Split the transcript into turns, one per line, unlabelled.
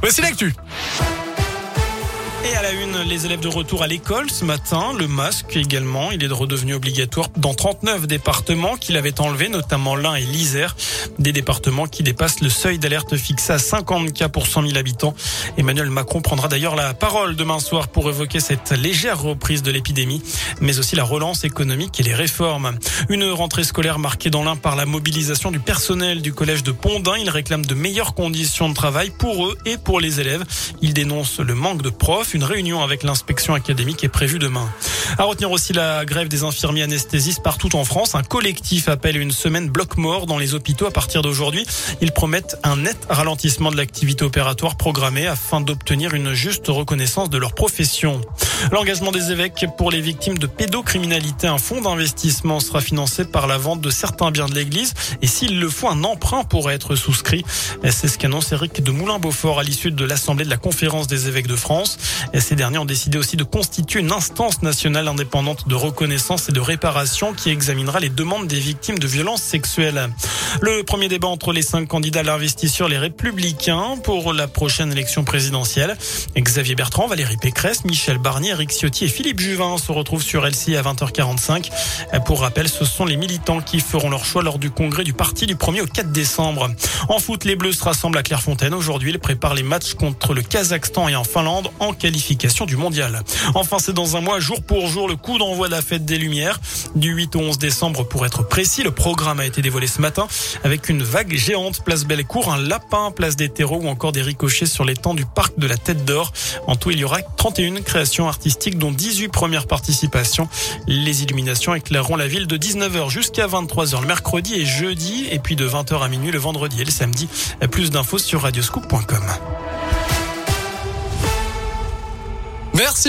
Voici l'actu.
Et à la une, les élèves de retour à l'école ce matin. Le masque également, il est redevenu obligatoire dans 39 départements qu'il avait enlevé, notamment l'Ain et l'Isère. Des départements qui dépassent le seuil d'alerte fixé à 50 cas pour 100 000 habitants. Emmanuel Macron prendra d'ailleurs la parole demain soir pour évoquer cette légère reprise de l'épidémie, mais aussi la relance économique et les réformes. Une rentrée scolaire marquée dans l'Ain par la mobilisation du personnel du collège de Pondin. Ils réclament de meilleures conditions de travail pour eux et pour les élèves. Ils dénoncent le manque de profs une réunion avec l'inspection académique est prévue demain. À retenir aussi la grève des infirmiers anesthésistes partout en France. Un collectif appelle une semaine bloc-mort dans les hôpitaux à partir d'aujourd'hui. Ils promettent un net ralentissement de l'activité opératoire programmée afin d'obtenir une juste reconnaissance de leur profession. L'engagement des évêques pour les victimes de pédocriminalité, un fonds d'investissement sera financé par la vente de certains biens de l'Église et s'il le faut, un emprunt pourrait être souscrit. C'est ce qu'annonce Eric de Moulin-Beaufort à l'issue de l'Assemblée de la Conférence des évêques de France. Et ces derniers ont décidé aussi de constituer une instance nationale indépendante de reconnaissance et de réparation qui examinera les demandes des victimes de violences sexuelles. Le premier débat entre les cinq candidats à l'investiture, les républicains, pour la prochaine élection présidentielle. Xavier Bertrand, Valérie Pécresse, Michel Barnier, Eric Ciotti et Philippe Juvin se retrouvent sur LCI à 20h45. Pour rappel, ce sont les militants qui feront leur choix lors du congrès du parti du 1er au 4 décembre. En foot, les Bleus se rassemblent à Clairefontaine. Aujourd'hui, ils préparent les matchs contre le Kazakhstan et en Finlande en du mondial. Enfin, c'est dans un mois, jour pour jour, le coup d'envoi de la fête des Lumières. Du 8 au 11 décembre, pour être précis, le programme a été dévoilé ce matin avec une vague géante place Bellecour, un lapin place des terreaux ou encore des ricochets sur les temps du parc de la Tête d'Or. En tout, il y aura 31 créations artistiques dont 18 premières participations. Les illuminations éclaireront la ville de 19h jusqu'à 23h le mercredi et jeudi et puis de 20h à minuit le vendredi et le samedi. Plus d'infos sur radioscoop.com.
Merci.